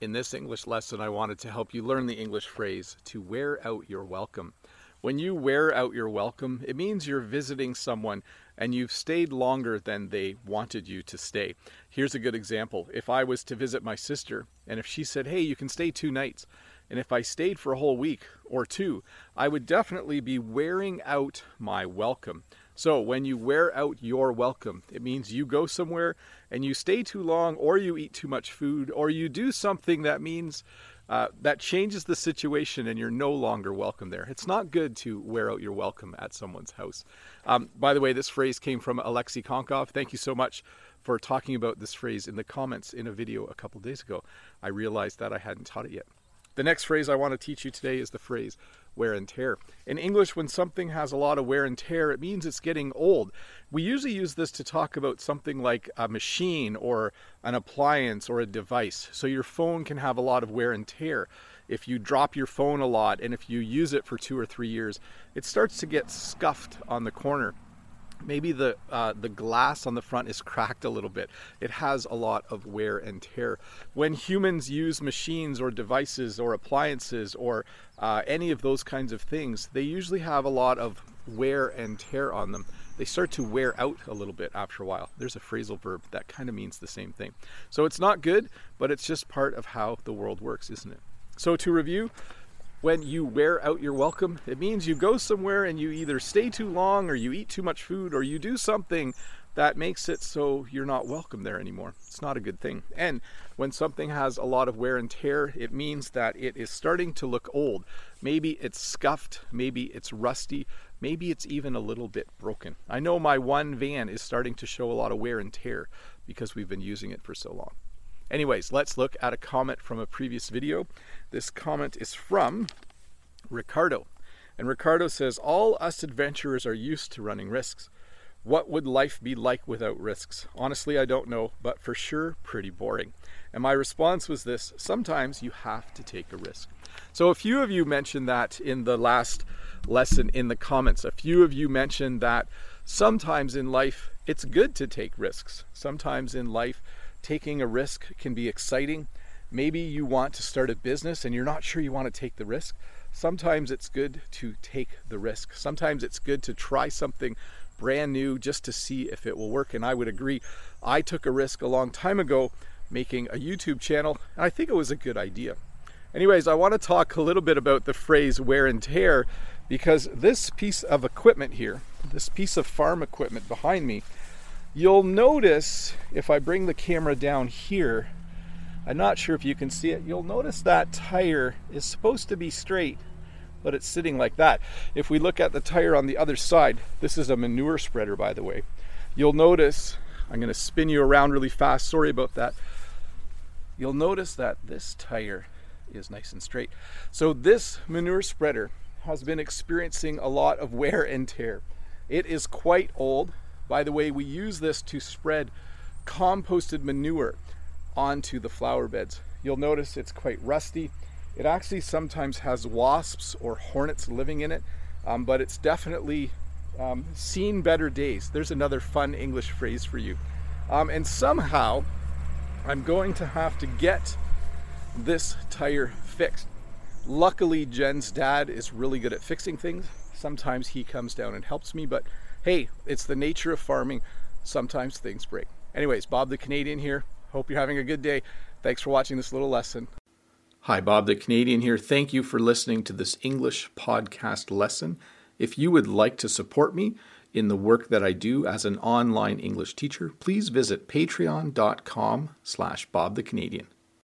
In this English lesson, I wanted to help you learn the English phrase to wear out your welcome. When you wear out your welcome, it means you're visiting someone and you've stayed longer than they wanted you to stay. Here's a good example. If I was to visit my sister and if she said, Hey, you can stay two nights, and if I stayed for a whole week or two, I would definitely be wearing out my welcome. So when you wear out your welcome, it means you go somewhere and you stay too long, or you eat too much food, or you do something that means uh, that changes the situation and you're no longer welcome there. It's not good to wear out your welcome at someone's house. Um, by the way, this phrase came from Alexei Konkov. Thank you so much for talking about this phrase in the comments in a video a couple days ago. I realized that I hadn't taught it yet. The next phrase I want to teach you today is the phrase wear and tear. In English, when something has a lot of wear and tear, it means it's getting old. We usually use this to talk about something like a machine or an appliance or a device. So your phone can have a lot of wear and tear. If you drop your phone a lot and if you use it for two or three years, it starts to get scuffed on the corner maybe the uh, the glass on the front is cracked a little bit. It has a lot of wear and tear. When humans use machines or devices or appliances or uh, any of those kinds of things, they usually have a lot of wear and tear on them. They start to wear out a little bit after a while. There's a phrasal verb that kind of means the same thing. So it's not good, but it's just part of how the world works, isn't it? So to review, when you wear out your welcome, it means you go somewhere and you either stay too long or you eat too much food or you do something that makes it so you're not welcome there anymore. It's not a good thing. And when something has a lot of wear and tear, it means that it is starting to look old. Maybe it's scuffed, maybe it's rusty, maybe it's even a little bit broken. I know my one van is starting to show a lot of wear and tear because we've been using it for so long. Anyways, let's look at a comment from a previous video. This comment is from Ricardo. And Ricardo says, All us adventurers are used to running risks. What would life be like without risks? Honestly, I don't know, but for sure, pretty boring. And my response was this sometimes you have to take a risk. So, a few of you mentioned that in the last lesson in the comments. A few of you mentioned that sometimes in life it's good to take risks. Sometimes in life, taking a risk can be exciting. Maybe you want to start a business and you're not sure you want to take the risk. Sometimes it's good to take the risk. Sometimes it's good to try something brand new just to see if it will work. And I would agree. I took a risk a long time ago making a YouTube channel, and I think it was a good idea. Anyways, I want to talk a little bit about the phrase wear and tear because this piece of equipment here, this piece of farm equipment behind me, You'll notice if I bring the camera down here, I'm not sure if you can see it, you'll notice that tire is supposed to be straight, but it's sitting like that. If we look at the tire on the other side, this is a manure spreader by the way, you'll notice, I'm going to spin you around really fast, sorry about that. You'll notice that this tire is nice and straight. So this manure spreader has been experiencing a lot of wear and tear. It is quite old. By the way, we use this to spread composted manure onto the flower beds. You'll notice it's quite rusty. It actually sometimes has wasps or hornets living in it, um, but it's definitely um, seen better days. There's another fun English phrase for you. Um, and somehow, I'm going to have to get this tire fixed. Luckily, Jen's dad is really good at fixing things. Sometimes he comes down and helps me, but hey, it's the nature of farming. Sometimes things break. Anyways, Bob the Canadian here. Hope you're having a good day. Thanks for watching this little lesson. Hi, Bob the Canadian here. Thank you for listening to this English podcast lesson. If you would like to support me in the work that I do as an online English teacher, please visit patreon.com slash Bob the Canadian.